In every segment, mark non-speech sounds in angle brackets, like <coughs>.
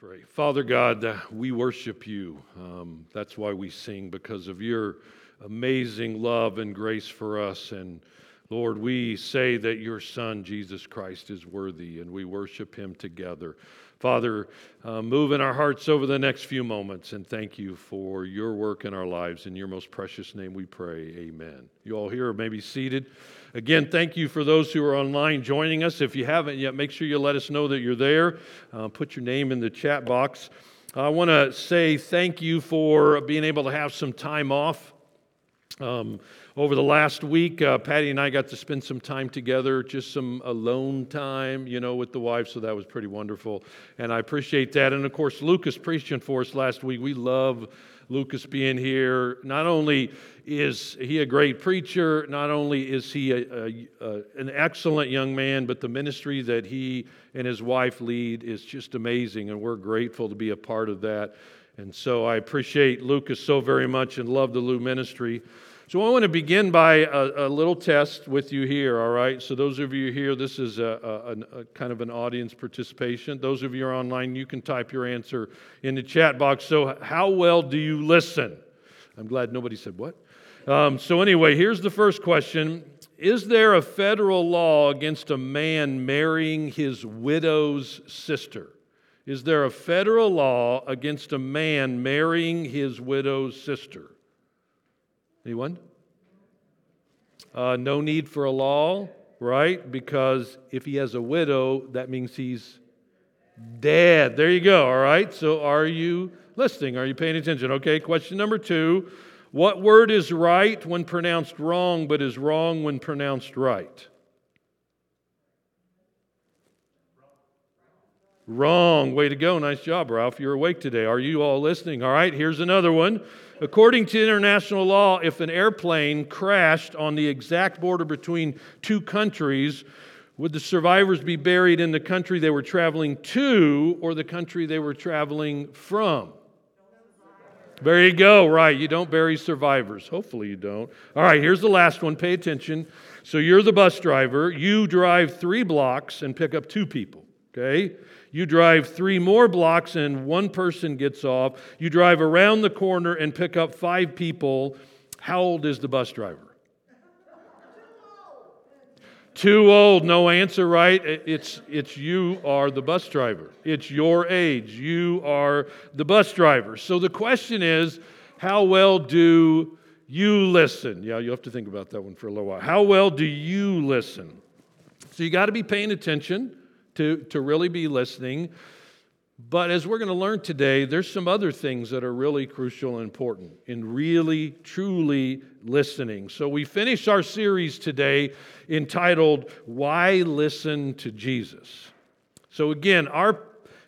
Pray. Father God, uh, we worship you. Um, that's why we sing, because of your amazing love and grace for us. And Lord, we say that your Son, Jesus Christ, is worthy, and we worship him together. Father, uh, move in our hearts over the next few moments, and thank you for your work in our lives. In your most precious name we pray. Amen. You all here may be seated. Again, thank you for those who are online joining us. If you haven't yet, make sure you let us know that you're there. Uh, put your name in the chat box. I want to say thank you for being able to have some time off. Um, over the last week, uh, Patty and I got to spend some time together, just some alone time, you know, with the wife, so that was pretty wonderful. And I appreciate that. And of course, Lucas preaching for us last week. We love Lucas being here. Not only is he a great preacher, not only is he a, a, a, an excellent young man, but the ministry that he and his wife lead is just amazing, and we're grateful to be a part of that. And so I appreciate Lucas so very much and love the Lou ministry. So I want to begin by a, a, little test with you here, all right? So those of you here, this is a, a, kind of an audience participation. Those of you are online, you can type your answer in the chat box. So how well do you listen? I'm glad nobody said what. Um, so anyway, here's the first question. Is there a federal law against a man marrying his widow's sister? Is there a federal law against a man marrying his widow's sister? Anyone? Uh, no need for a law, right? Because if he has a widow, that means he's dead. There you go, all right? So are you listening? Are you paying attention? Okay, question number two What word is right when pronounced wrong, but is wrong when pronounced right? Wrong. Way to go. Nice job, Ralph. You're awake today. Are you all listening? All right, here's another one. According to international law, if an airplane crashed on the exact border between two countries, would the survivors be buried in the country they were traveling to or the country they were traveling from? There you go, right. You don't bury survivors. Hopefully, you don't. All right, here's the last one. Pay attention. So, you're the bus driver. You drive three blocks and pick up two people, okay? You drive three more blocks and one person gets off. You drive around the corner and pick up five people. How old is the bus driver? Too old, no answer, right? It's, it's you are the bus driver. It's your age. You are the bus driver. So the question is how well do you listen? Yeah, you have to think about that one for a little while. How well do you listen? So you got to be paying attention to, to really be listening. But as we're going to learn today, there's some other things that are really crucial and important in really, truly listening. So we finish our series today entitled, Why Listen to Jesus? So again, our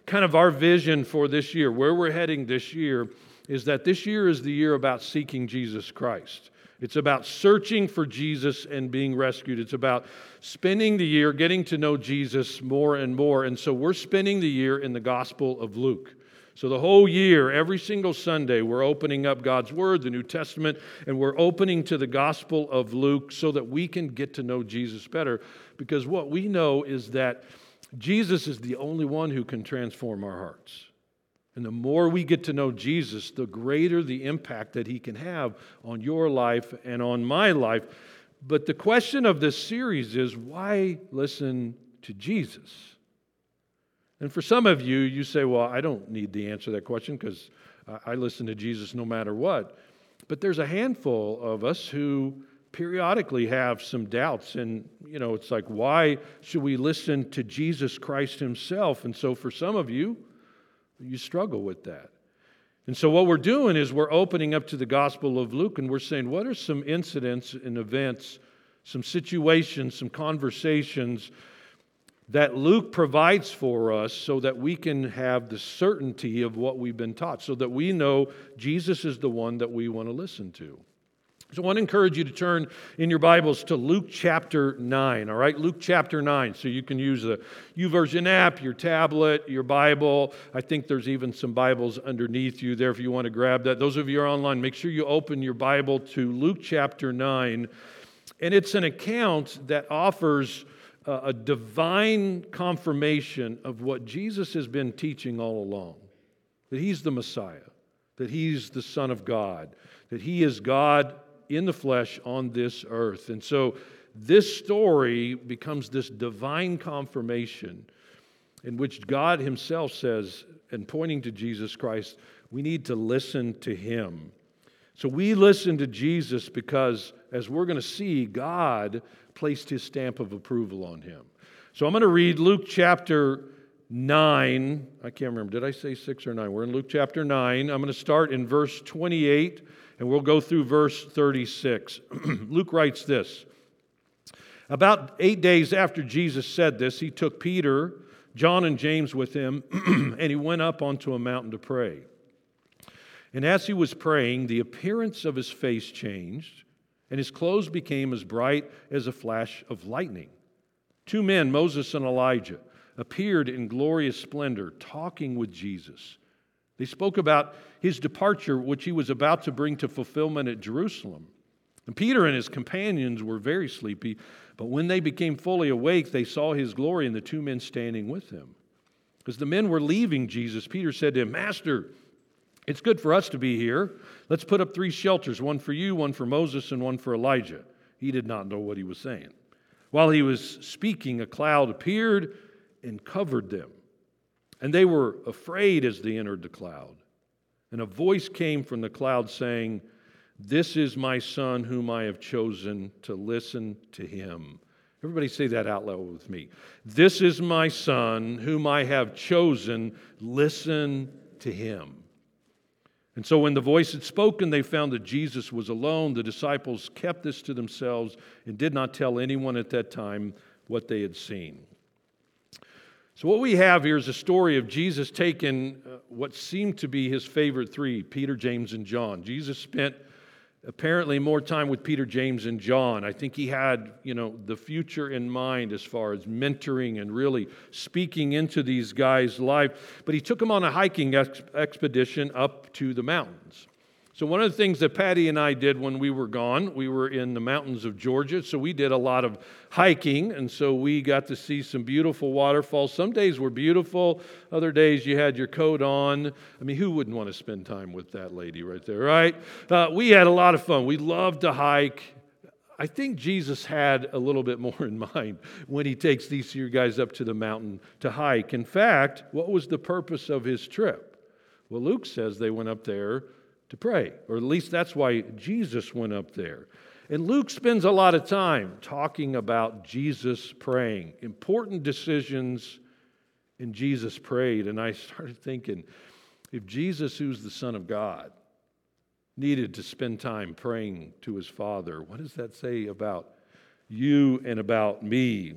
kind of our vision for this year, where we're heading this year, is that this year is the year about seeking Jesus Christ. It's about searching for Jesus and being rescued. It's about spending the year getting to know Jesus more and more. And so we're spending the year in the Gospel of Luke. So, the whole year, every single Sunday, we're opening up God's Word, the New Testament, and we're opening to the Gospel of Luke so that we can get to know Jesus better. Because what we know is that Jesus is the only one who can transform our hearts. And the more we get to know Jesus, the greater the impact that he can have on your life and on my life. But the question of this series is why listen to Jesus? And for some of you, you say, well, I don't need the answer to that question because I listen to Jesus no matter what. But there's a handful of us who periodically have some doubts. And, you know, it's like, why should we listen to Jesus Christ himself? And so for some of you, you struggle with that. And so, what we're doing is we're opening up to the Gospel of Luke and we're saying, what are some incidents and events, some situations, some conversations that Luke provides for us so that we can have the certainty of what we've been taught, so that we know Jesus is the one that we want to listen to? So I want to encourage you to turn in your Bibles to Luke chapter 9, all right? Luke chapter 9. So you can use the YouVersion app, your tablet, your Bible. I think there's even some Bibles underneath you there if you want to grab that. Those of you are online, make sure you open your Bible to Luke chapter 9. And it's an account that offers a divine confirmation of what Jesus has been teaching all along that he's the Messiah, that he's the Son of God, that he is God in the flesh on this earth. And so this story becomes this divine confirmation in which God himself says, and pointing to Jesus Christ, we need to listen to him. So we listen to Jesus because, as we're going to see, God placed his stamp of approval on him. So I'm going to read Luke chapter 9. I can't remember. Did I say 6 or 9? We're in Luke chapter 9. I'm going to start in verse 28 and we'll go through verse 36. <clears throat> Luke writes this About eight days after Jesus said this, he took Peter, John, and James with him, <clears throat> and he went up onto a mountain to pray. And as he was praying, the appearance of his face changed and his clothes became as bright as a flash of lightning. Two men, Moses and Elijah, appeared in glorious splendor, talking with Jesus. They spoke about his departure, which he was about to bring to fulfillment at Jerusalem. And Peter and his companions were very sleepy, but when they became fully awake, they saw his glory and the two men standing with him. As the men were leaving Jesus, Peter said to him, Master, it's good for us to be here. Let's put up three shelters one for you, one for Moses, and one for Elijah. He did not know what he was saying. While he was speaking, a cloud appeared and covered them. And they were afraid as they entered the cloud. And a voice came from the cloud saying, This is my son whom I have chosen to listen to him. Everybody say that out loud with me. This is my son whom I have chosen. Listen to him. And so when the voice had spoken, they found that Jesus was alone. The disciples kept this to themselves and did not tell anyone at that time what they had seen. So, what we have here is a story of Jesus taking uh, what seemed to be his favorite three Peter, James, and John. Jesus spent apparently more time with Peter, James, and John. I think he had, you know, the future in mind as far as mentoring and really speaking into these guys' life. But he took them on a hiking ex- expedition up to the mountains. So, one of the things that Patty and I did when we were gone, we were in the mountains of Georgia. So, we did a lot of hiking. And so, we got to see some beautiful waterfalls. Some days were beautiful, other days you had your coat on. I mean, who wouldn't want to spend time with that lady right there, right? Uh, we had a lot of fun. We loved to hike. I think Jesus had a little bit <laughs> more in mind when he takes these two guys up to the mountain to hike. In fact, what was the purpose of his trip? Well, Luke says they went up there to pray, or at least that's why Jesus went up there. And Luke spends a lot of time talking about Jesus praying, important decisions, and Jesus prayed. And I started thinking if Jesus, who's the Son of God, needed to spend time praying to his Father, what does that say about you and about me?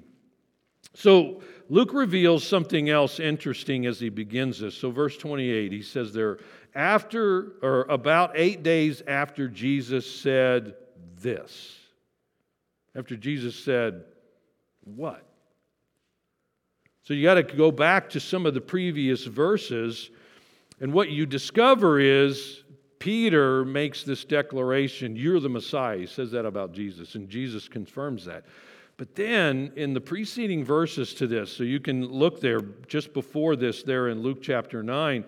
So Luke reveals something else interesting as he begins this. So, verse 28, he says there, after or about eight days after Jesus said this, after Jesus said, What? So you got to go back to some of the previous verses, and what you discover is Peter makes this declaration, You're the Messiah. He says that about Jesus, and Jesus confirms that. But then in the preceding verses to this, so you can look there just before this, there in Luke chapter 9,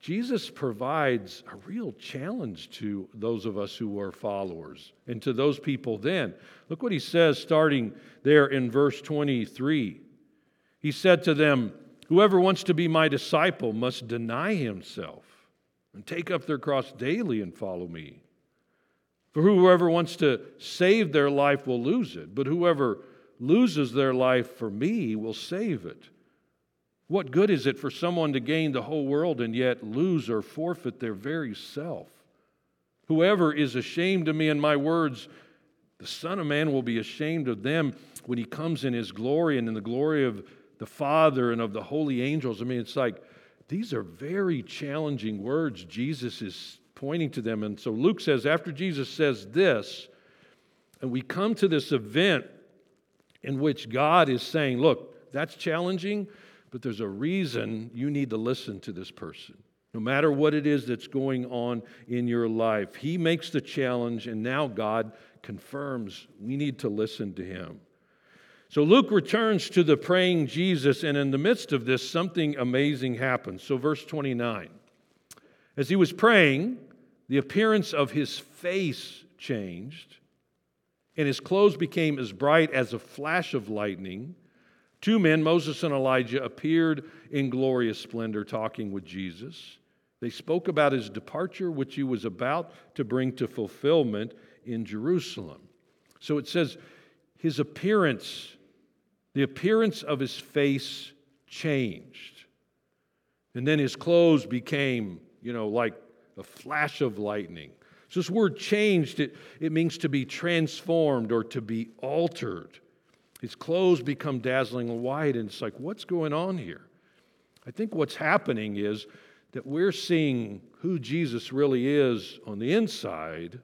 Jesus provides a real challenge to those of us who are followers and to those people then. Look what he says starting there in verse 23. He said to them, Whoever wants to be my disciple must deny himself and take up their cross daily and follow me. For whoever wants to save their life will lose it, but whoever loses their life for me will save it. What good is it for someone to gain the whole world and yet lose or forfeit their very self? Whoever is ashamed of me and my words, the Son of Man will be ashamed of them when he comes in his glory and in the glory of the Father and of the holy angels. I mean, it's like these are very challenging words Jesus is pointing to them. And so Luke says, after Jesus says this, and we come to this event in which God is saying, Look, that's challenging, but there's a reason you need to listen to this person. No matter what it is that's going on in your life, He makes the challenge, and now God confirms we need to listen to Him. So Luke returns to the praying Jesus, and in the midst of this, something amazing happens. So, verse 29 As he was praying, the appearance of his face changed, and his clothes became as bright as a flash of lightning. Two men, Moses and Elijah, appeared in glorious splendor talking with Jesus. They spoke about his departure, which he was about to bring to fulfillment in Jerusalem. So it says, his appearance, the appearance of his face changed. And then his clothes became, you know, like a flash of lightning. So this word changed, it, it means to be transformed or to be altered. His clothes become dazzling white, and it's like, what's going on here? I think what's happening is that we're seeing who Jesus really is on the inside,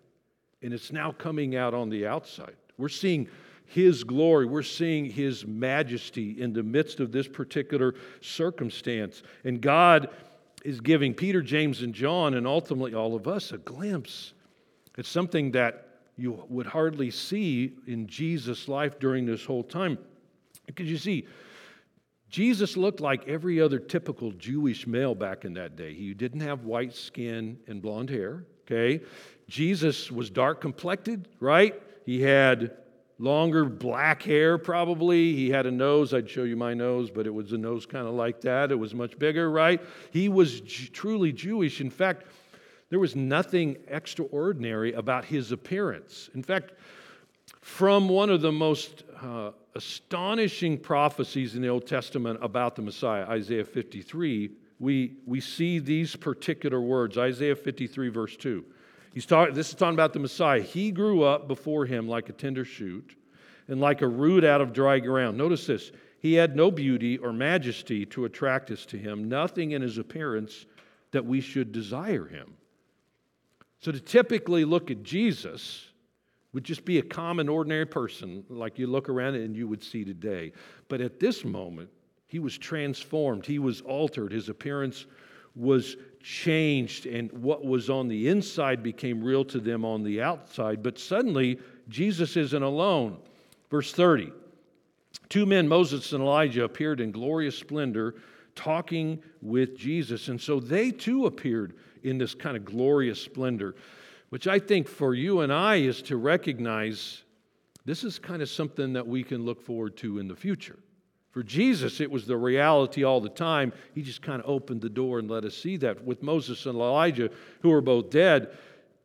and it's now coming out on the outside. We're seeing his glory. We're seeing His majesty in the midst of this particular circumstance. And God is giving Peter, James, and John, and ultimately all of us, a glimpse. It's something that you would hardly see in Jesus' life during this whole time. Because you see, Jesus looked like every other typical Jewish male back in that day. He didn't have white skin and blonde hair, okay? Jesus was dark complected, right? He had longer black hair, probably. He had a nose. I'd show you my nose, but it was a nose kind of like that. It was much bigger, right? He was j- truly Jewish. In fact, there was nothing extraordinary about his appearance. In fact, from one of the most uh, astonishing prophecies in the Old Testament about the Messiah, Isaiah 53, we, we see these particular words Isaiah 53, verse 2. He's talking, this is talking about the Messiah. He grew up before him like a tender shoot and like a root out of dry ground. Notice this. He had no beauty or majesty to attract us to him, nothing in his appearance that we should desire him. So to typically look at Jesus would just be a common, ordinary person like you look around and you would see today. But at this moment, he was transformed, he was altered, his appearance was changed, and what was on the inside became real to them on the outside. But suddenly, Jesus isn't alone. Verse 30 Two men, Moses and Elijah, appeared in glorious splendor talking with Jesus. And so they too appeared in this kind of glorious splendor, which I think for you and I is to recognize this is kind of something that we can look forward to in the future. For Jesus, it was the reality all the time. He just kind of opened the door and let us see that. With Moses and Elijah, who were both dead,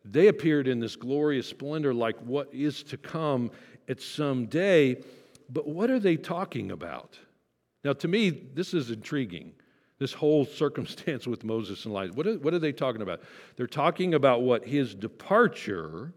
they appeared in this glorious splendor like what is to come at some day. But what are they talking about? Now, to me, this is intriguing. This whole <laughs> circumstance with Moses and Elijah. What are, what are they talking about? They're talking about what his departure,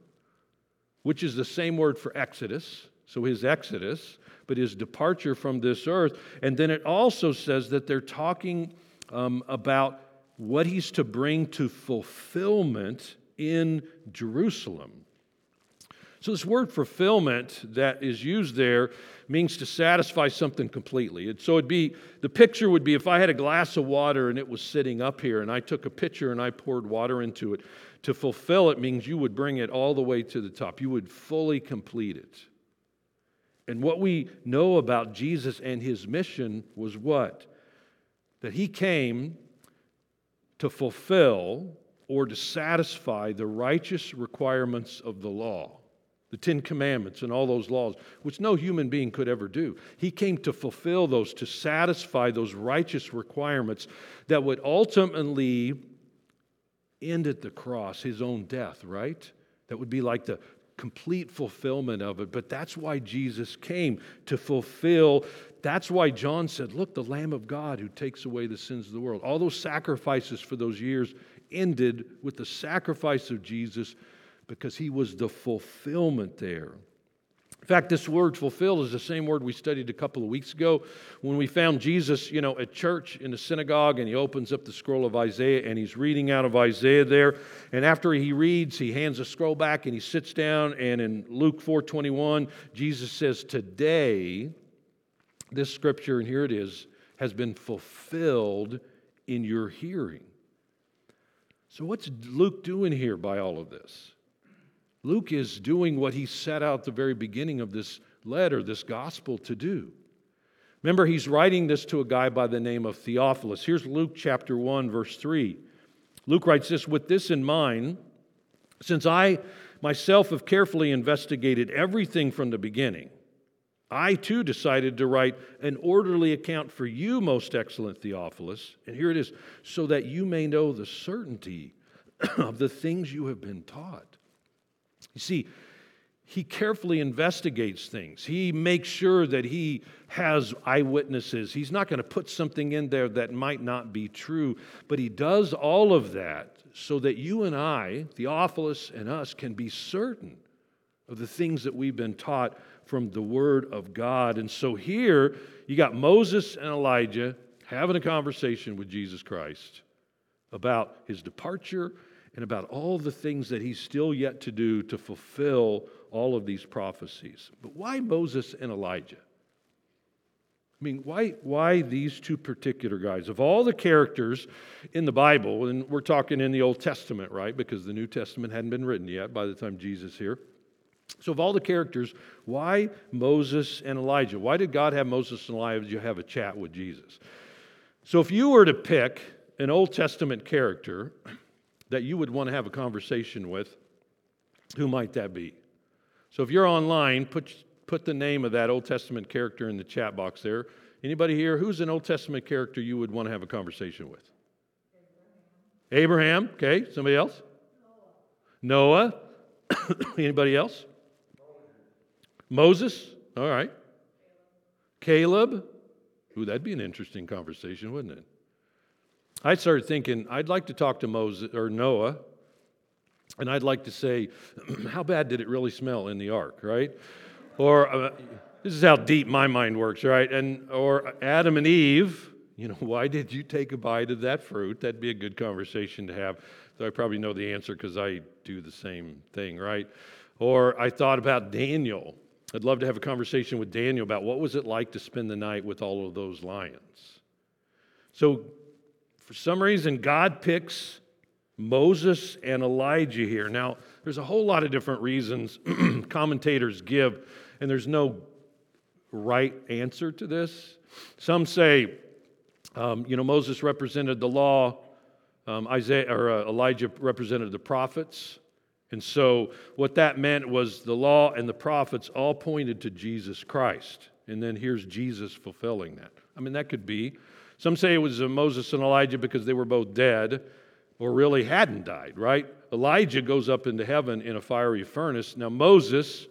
which is the same word for Exodus, so his Exodus, but his departure from this earth. And then it also says that they're talking um, about what he's to bring to fulfillment in Jerusalem. So, this word fulfillment that is used there means to satisfy something completely. so, it'd be the picture would be if I had a glass of water and it was sitting up here, and I took a pitcher and I poured water into it. To fulfill it means you would bring it all the way to the top, you would fully complete it. And what we know about Jesus and his mission was what? That he came to fulfill or to satisfy the righteous requirements of the law, the Ten Commandments and all those laws, which no human being could ever do. He came to fulfill those, to satisfy those righteous requirements that would ultimately end at the cross, his own death, right? That would be like the complete fulfillment of it. But that's why Jesus came to fulfill. That's why John said, Look, the Lamb of God who takes away the sins of the world. All those sacrifices for those years ended with the sacrifice of Jesus because he was the fulfillment there. In fact, this word fulfilled is the same word we studied a couple of weeks ago when we found Jesus, you know, at church in the synagogue and he opens up the scroll of Isaiah and he's reading out of Isaiah there. And after he reads, he hands the scroll back and he sits down and in Luke 4:21, Jesus says, "Today this scripture and here it is has been fulfilled in your hearing." So what's Luke doing here by all of this? Luke is doing what he set out the very beginning of this letter, this gospel to do. Remember, he's writing this to a guy by the name of Theophilus. Here's Luke chapter 1, verse 3. Luke writes this With this in mind, since I myself have carefully investigated everything from the beginning, I too decided to write an orderly account for you, most excellent Theophilus. And here it is so that you may know the certainty <clears throat> of the things you have been taught. You see, he carefully investigates things. He makes sure that he has eyewitnesses. He's not going to put something in there that might not be true, but he does all of that so that you and I, Theophilus and us, can be certain of the things that we've been taught from the Word of God. And so here you got Moses and Elijah having a conversation with Jesus Christ about his departure and about all the things that he's still yet to do to fulfill all of these prophecies. But why Moses and Elijah? I mean, why, why these two particular guys? Of all the characters in the Bible, and we're talking in the Old Testament, right? Because the New Testament hadn't been written yet by the time Jesus here. So, of all the characters, why Moses and Elijah? Why did God have Moses and Elijah have a chat with Jesus? So, if you were to pick an Old Testament character that you would want to have a conversation with, who might that be? So, if you're online, put, put the name of that Old Testament character in the chat box there. Anybody here? Who's an Old Testament character you would want to have a conversation with? Abraham. Okay. Somebody else? Noah. Noah. <coughs> Anybody else? Moses, all right. Caleb, ooh, that'd be an interesting conversation, wouldn't it? I started thinking I'd like to talk to Moses or Noah, and I'd like to say, <clears throat> how bad did it really smell in the ark, right? Or uh, this is how deep my mind works, right? And or Adam and Eve, you know, <laughs> why did you take a bite of that fruit? That'd be a good conversation to have. Though I probably know the answer because I do the same thing, right? Or I thought about Daniel I'd love to have a conversation with Daniel about what was it like to spend the night with all of those lions. So, for some reason, God picks Moses and Elijah here. Now, there's a whole lot of different reasons <clears throat> commentators give, and there's no right answer to this. Some say, um, you know, Moses represented the law, um, Isaiah or uh, Elijah represented the prophets. And so, what that meant was the law and the prophets all pointed to Jesus Christ. And then here's Jesus fulfilling that. I mean, that could be. Some say it was Moses and Elijah because they were both dead or really hadn't died, right? Elijah goes up into heaven in a fiery furnace. Now, Moses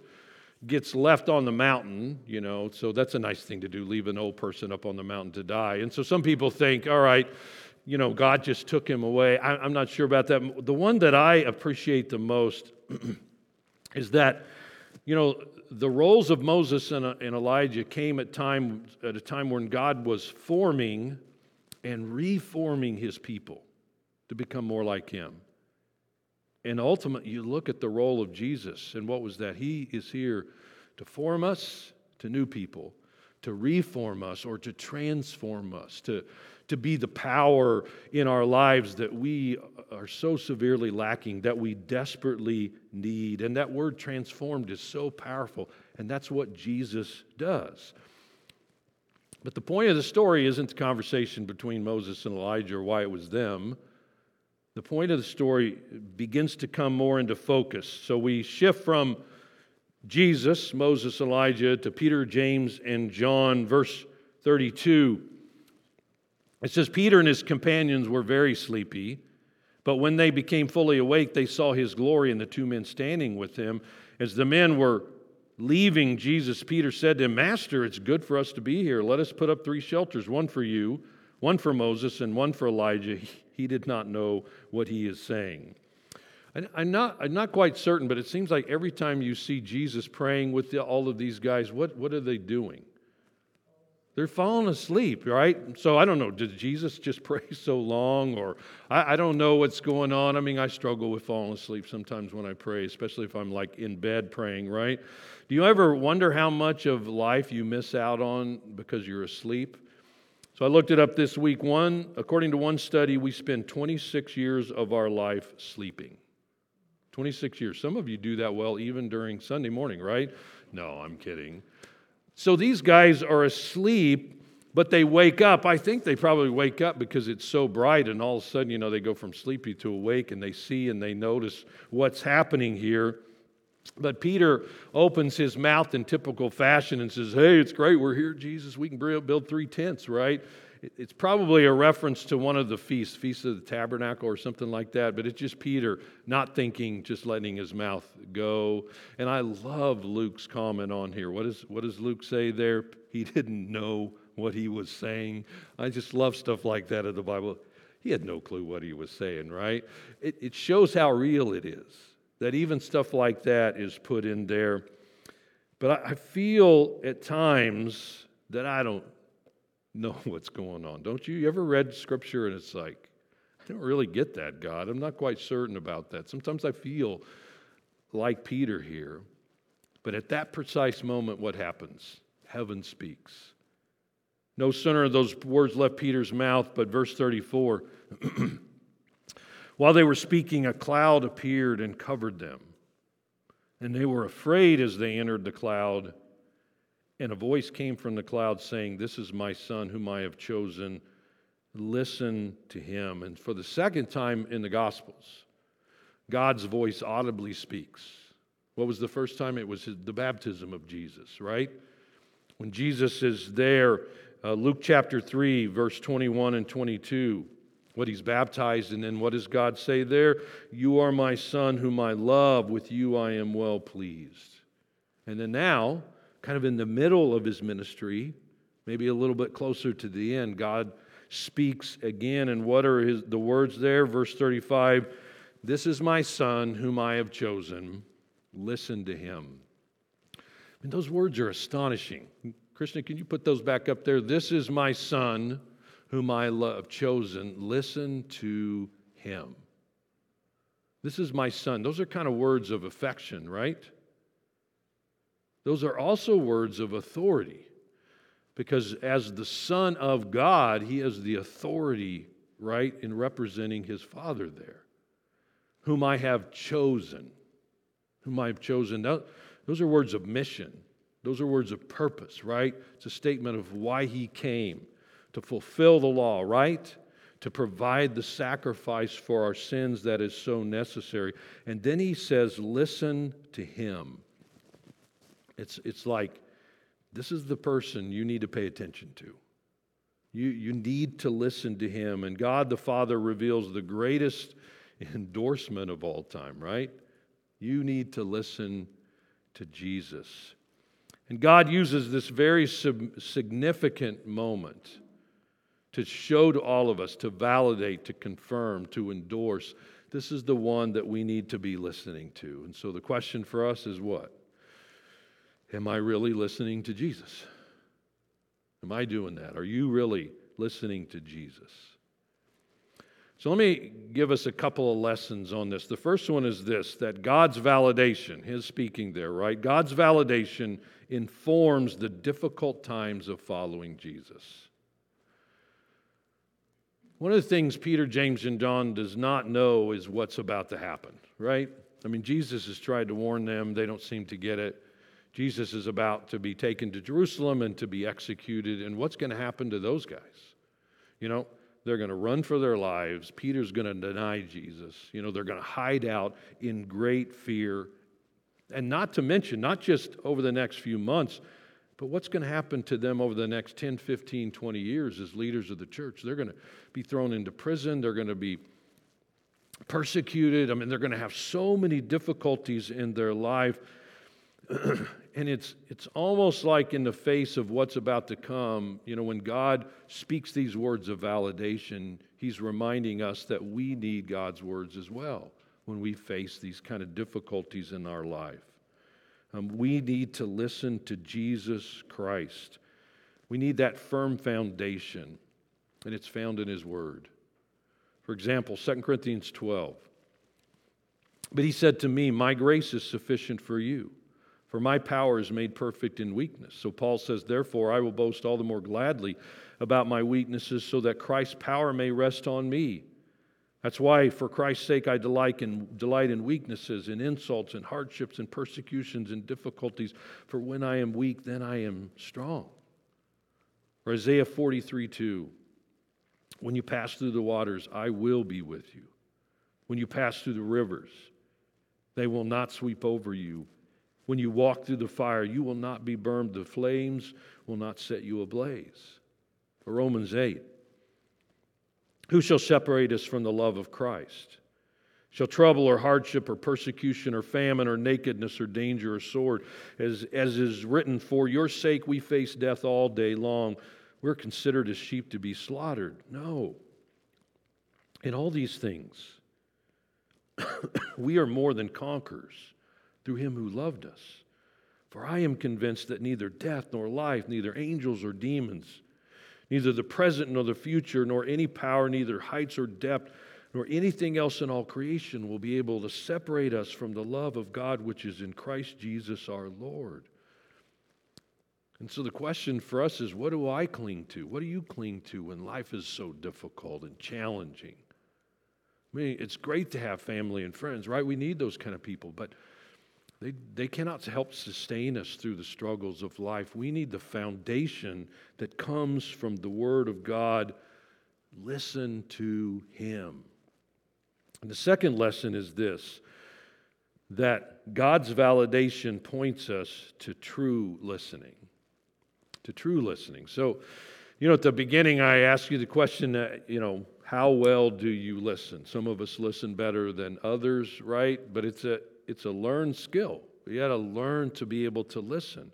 gets left on the mountain, you know, so that's a nice thing to do, leave an old person up on the mountain to die. And so some people think, all right, you know, God just took him away. I, am not sure about that. The one that I appreciate the most <clears throat> is that, you know, the roles of Moses and, uh, and Elijah came at time at a time when God was forming and reforming his people to become more like him. And ultimately, you look at the role of Jesus, and what was that? He is here to form us to new people, to reform us or to transform us, to, to be the power in our lives that we are so severely lacking, that we desperately need. And that word transformed is so powerful, and that's what Jesus does. But the point of the story isn't the conversation between Moses and Elijah or why it was them. The point of the story begins to come more into focus. So we shift from Jesus, Moses, Elijah to Peter, James, and John, verse 32. It says, Peter and his companions were very sleepy, but when they became fully awake, they saw his glory and the two men standing with him. As the men were leaving Jesus, Peter said to him, Master, it's good for us to be here. Let us put up three shelters one for you, one for Moses, and one for Elijah. He did not know what he is saying. I'm not, I'm not quite certain, but it seems like every time you see Jesus praying with the, all of these guys, what, what are they doing? They're falling asleep, right? So I don't know. Did Jesus just <laughs> pray so long? Or I, I, don't know what's going on. I mean, I struggle with falling asleep sometimes when I pray, especially if I'm like in bed praying, right? Do you ever wonder how much of life you miss out on because you're asleep? So I looked it up this week. One, according to one study, we spend 26 years of our life sleeping. 26 years. Some of you do that well even during Sunday morning, right? No, I'm kidding. So these guys are asleep, but they wake up. I think they probably wake up because it's so bright, and all of a sudden, you know, they go from sleepy to awake and they see and they notice what's happening here. But Peter opens his mouth in typical fashion and says, Hey, it's great. We're here, Jesus. We can build three tents, right? It's probably a reference to one of the feasts, Feast of the Tabernacle or something like that, but it's just Peter not thinking, just letting his mouth go. And I love Luke's comment on here. What, is, what does Luke say there? He didn't know what he was saying. I just love stuff like that in the Bible. He had no clue what he was saying, right? It, it shows how real it is that even stuff like that is put in there. But I feel at times that I don't know <laughs> what's going on. Don't you? You ever read scripture and it's like, I don't really get that, God. I'm not quite certain about that. Sometimes I feel like Peter here. But at that precise moment, what happens? Heaven speaks. No sooner those words left Peter's mouth, but verse 34 <clears throat> While they were speaking, a cloud appeared and covered them. And they were afraid as they entered the cloud. And a voice came from the cloud saying, This is my son whom I have chosen. Listen to him. And for the second time in the Gospels, God's voice audibly speaks. What was the first time? It was the baptism of Jesus, right? When Jesus is there, uh, Luke chapter 3, verse 21 and 22 what he's baptized, and then what does God say there? You are my son whom I love, with you I am well pleased. And then now, kind of in the middle of his ministry, maybe a little bit closer to the end, God speaks again. And what are his, the words there? Verse 35 This is my son whom I have chosen. Listen to him. And those words are astonishing. Krishna, can you put those back up there? This is my son whom I love, chosen, listen to him. This is my son. Those are kind of words of affection, right? Those are also words of authority. Because as the Son of God, he has the authority, right, in representing his Father there, whom I have chosen. Whom I have chosen. Those are words of mission. Those are words of purpose, right? It's a statement of why he came to fulfill the law, right? To provide the sacrifice for our sins that is so necessary. And then he says, Listen to him. It's, it's like, this is the person you need to pay attention to. You, you need to listen to him. And God the Father reveals the greatest <laughs> endorsement of all time, right? You need to listen to Jesus. And God uses this very significant moment to show to all of us, to validate, to confirm, to endorse. This is the one that we need to be listening to. And so the question for us is what? Am I really listening to Jesus? Am I doing that? Are you really listening to Jesus? So let me give us a couple of lessons on this. The first one is this that God's validation, his speaking there, right? God's validation informs the difficult times of following Jesus. One of the things Peter, James, and John does not know is what's about to happen, right? I mean, Jesus has tried to warn them, they don't seem to get it. Jesus is about to be taken to Jerusalem and to be executed, and what's going to happen to those guys? You know, they're going to run for their lives. Peter's going to deny Jesus. You know, they're going to hide out in great fear. And not to mention, not just over the next few months, but what's going to happen to them over the next 10, 15, 20 years as leaders of the church? They're going to be thrown into prison. They're going to be persecuted. I mean, they're going to have so many difficulties in their life. <clears throat> and it's, it's almost like in the face of what's about to come, you know, when God speaks these words of validation, He's reminding us that we need God's words as well when we face these kind of difficulties in our life. Um, we need to listen to Jesus Christ. We need that firm foundation, and it's found in His Word. For example, 2 Corinthians 12. But he said to me, My grace is sufficient for you, for my power is made perfect in weakness. So Paul says, Therefore, I will boast all the more gladly about my weaknesses, so that Christ's power may rest on me. That's why, for Christ's sake, I delight in, delight in weaknesses, in insults, and hardships, and persecutions, and difficulties. For when I am weak, then I am strong. Or Isaiah 43 2. When you pass through the waters, I will be with you. When you pass through the rivers, they will not sweep over you. When you walk through the fire, you will not be burned. The flames will not set you ablaze. Or Romans 8. Who shall separate us from the love of Christ? Shall trouble or hardship or persecution or famine or nakedness or danger or sword? As, as is written, for your sake we face death all day long. We're considered as sheep to be slaughtered. No. In all these things, <coughs> we are more than conquerors through him who loved us. For I am convinced that neither death nor life, neither angels or demons, neither the present nor the future, nor any power, neither heights or depth, nor anything else in all creation will be able to separate us from the love of God which is in Christ Jesus our Lord. And so the question for us is what do I cling to? What do you cling to when life is so difficult and challenging? I mean, it's great to have family and friends, right? We need those kind of people, but they, they cannot help sustain us through the struggles of life. We need the foundation that comes from the Word of God. Listen to Him. And the second lesson is this that God's validation points us to true listening. To true listening. So, you know, at the beginning, I asked you the question, uh, you know, how well do you listen? Some of us listen better than others, right? But it's a it's a learned skill. You got to learn to be able to listen.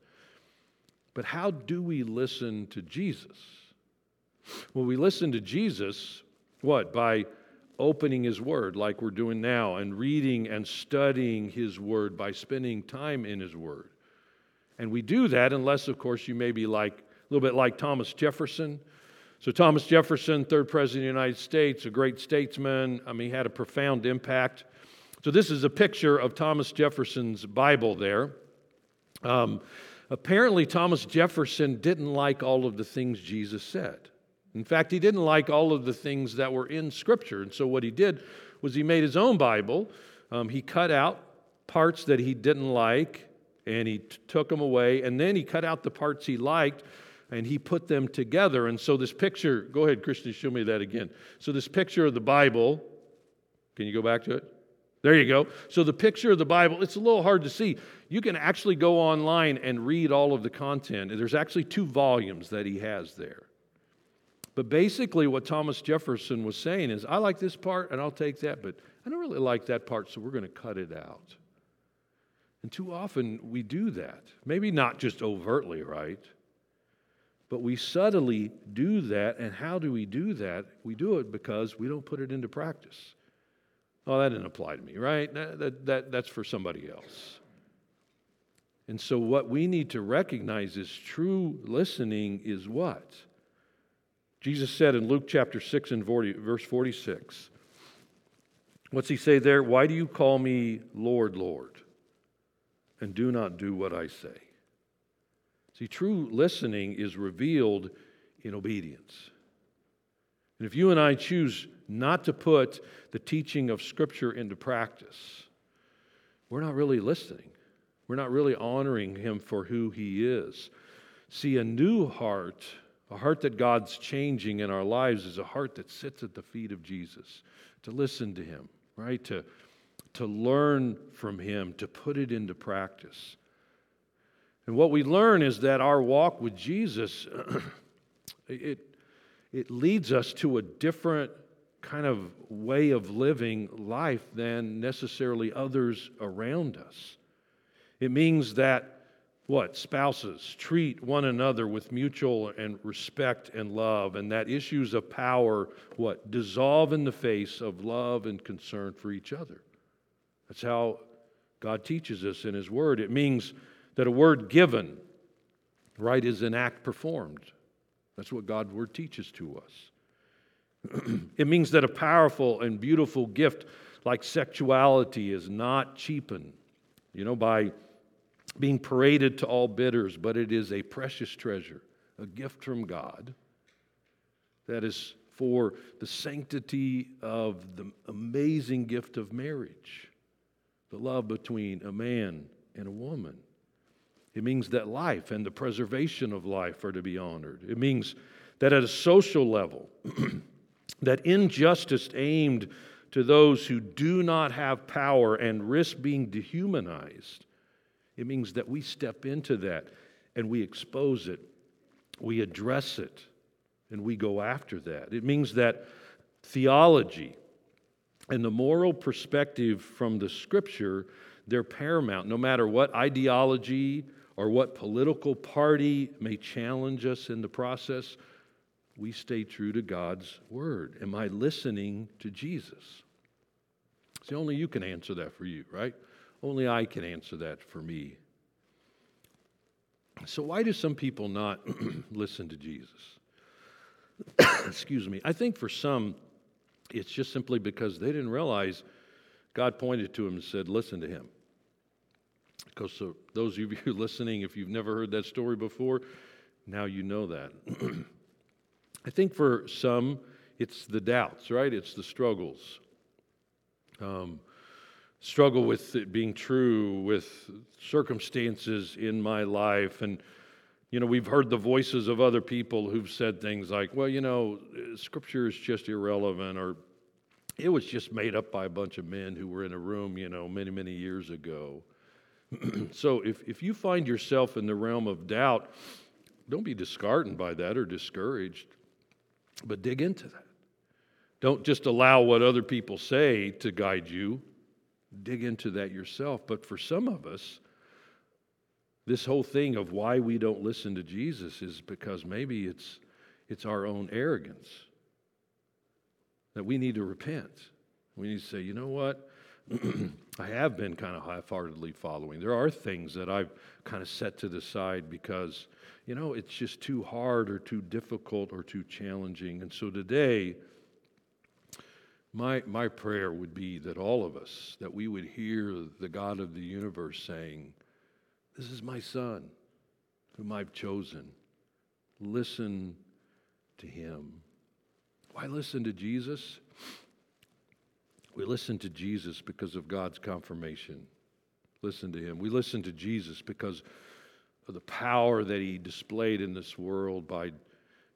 But how do we listen to Jesus? Well, we listen to Jesus, what? By opening His Word, like we're doing now, and reading and studying His Word by spending time in His Word. And we do that unless, of course, you may be like a little bit like Thomas Jefferson. So, Thomas Jefferson, third president of the United States, a great statesman. I mean, he had a profound impact so, this is a picture of Thomas Jefferson's Bible there. Um, apparently, Thomas Jefferson didn't like all of the things Jesus said. In fact, he didn't like all of the things that were in Scripture. And so, what he did was he made his own Bible. Um, he cut out parts that he didn't like and he t- took them away. And then he cut out the parts he liked and he put them together. And so, this picture go ahead, Christian, show me that again. So, this picture of the Bible, can you go back to it? There you go. So the picture of the Bible, it's a little hard to see. You can actually go online and read all of the content. There's actually two volumes that he has there. But basically, what Thomas Jefferson was saying is, I like this part and I'll take that, but I don't really like that part, so we're going to cut it out. And too often we do that. Maybe not just overtly, right? But we subtly do that. And how do we do that? We do it because we don't put it into practice. Oh, that didn't apply to me, right? That, that, that, that's for somebody else. And so, what we need to recognize is true listening is what? Jesus said in Luke chapter 6 and 40, verse 46. What's he say there? Why do you call me Lord, Lord, and do not do what I say? See, true listening is revealed in obedience. And if you and I choose not to put the teaching of Scripture into practice, we're not really listening. We're not really honoring Him for who He is. See, a new heart, a heart that God's changing in our lives, is a heart that sits at the feet of Jesus, to listen to Him, right? To, to learn from Him, to put it into practice. And what we learn is that our walk with Jesus, <clears throat> it, it leads us to a different kind of way of living life than necessarily others around us. It means that what? Spouses treat one another with mutual and respect and love, and that issues of power, what? Dissolve in the face of love and concern for each other. That's how God teaches us in His Word. It means that a word given, right, is an act performed. That's what God's Word teaches to us. <clears throat> it means that a powerful and beautiful gift like sexuality is not cheapened, you know, by being paraded to all bidders, but it is a precious treasure, a gift from God that is for the sanctity of the amazing gift of marriage, the love between a man and a woman. It means that life and the preservation of life are to be honored. It means that at a social level, <clears throat> that injustice aimed to those who do not have power and risk being dehumanized, it means that we step into that and we expose it, we address it, and we go after that. It means that theology and the moral perspective from the scripture, they're paramount. No matter what ideology or what political party may challenge us in the process, we stay true to God's word. Am I listening to Jesus? See, only you can answer that for you, right? Only I can answer that for me. So, why do some people not <clears throat> listen to Jesus? <coughs> Excuse me. I think for some, it's just simply because they didn't realize God pointed to him and said, Listen to him. Because so those of you <laughs> listening, if you've never heard that story before, now you know that. <clears throat> I think for some, it's the doubts, right? It's the struggles. Um, struggle with it being true, with circumstances in my life. And, you know, we've heard the voices of other people who've said things like, well, you know, scripture is just irrelevant, or it was just made up by a bunch of men who were in a room, you know, many, many years ago. <clears throat> so if, if you find yourself in the realm of doubt, don't be disheartened by that or discouraged, but dig into that. Don't just allow what other people say to guide you. Dig into that yourself. But for some of us, this whole thing of why we don't listen to Jesus is because maybe it's, it's our own arrogance that we need to repent. We need to say, you know what? <clears throat> I have been kind of half heartedly following. There are things that I've kind of set to the side because, you know, it's just too hard or too difficult or too challenging. And so today, my, my prayer would be that all of us, that we would hear the God of the universe saying, This is my son whom I've chosen. Listen to him. Why listen to Jesus? We listen to Jesus because of God's confirmation. Listen to him. We listen to Jesus because of the power that he displayed in this world by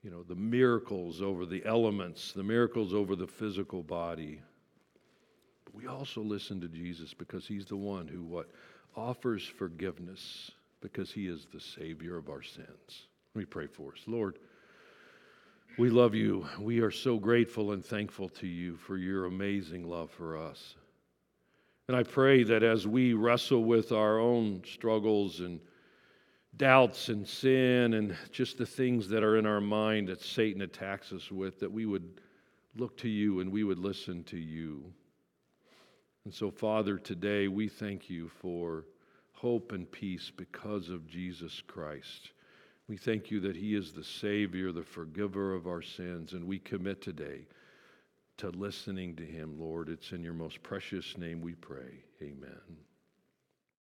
you know, the miracles over the elements, the miracles over the physical body. But we also listen to Jesus because he's the one who what offers forgiveness because he is the savior of our sins. Let me pray for us. Lord, we love you. We are so grateful and thankful to you for your amazing love for us. And I pray that as we wrestle with our own struggles and doubts and sin and just the things that are in our mind that Satan attacks us with, that we would look to you and we would listen to you. And so, Father, today we thank you for hope and peace because of Jesus Christ. We thank you that He is the Savior, the forgiver of our sins, and we commit today to listening to Him, Lord. It's in your most precious name we pray. Amen.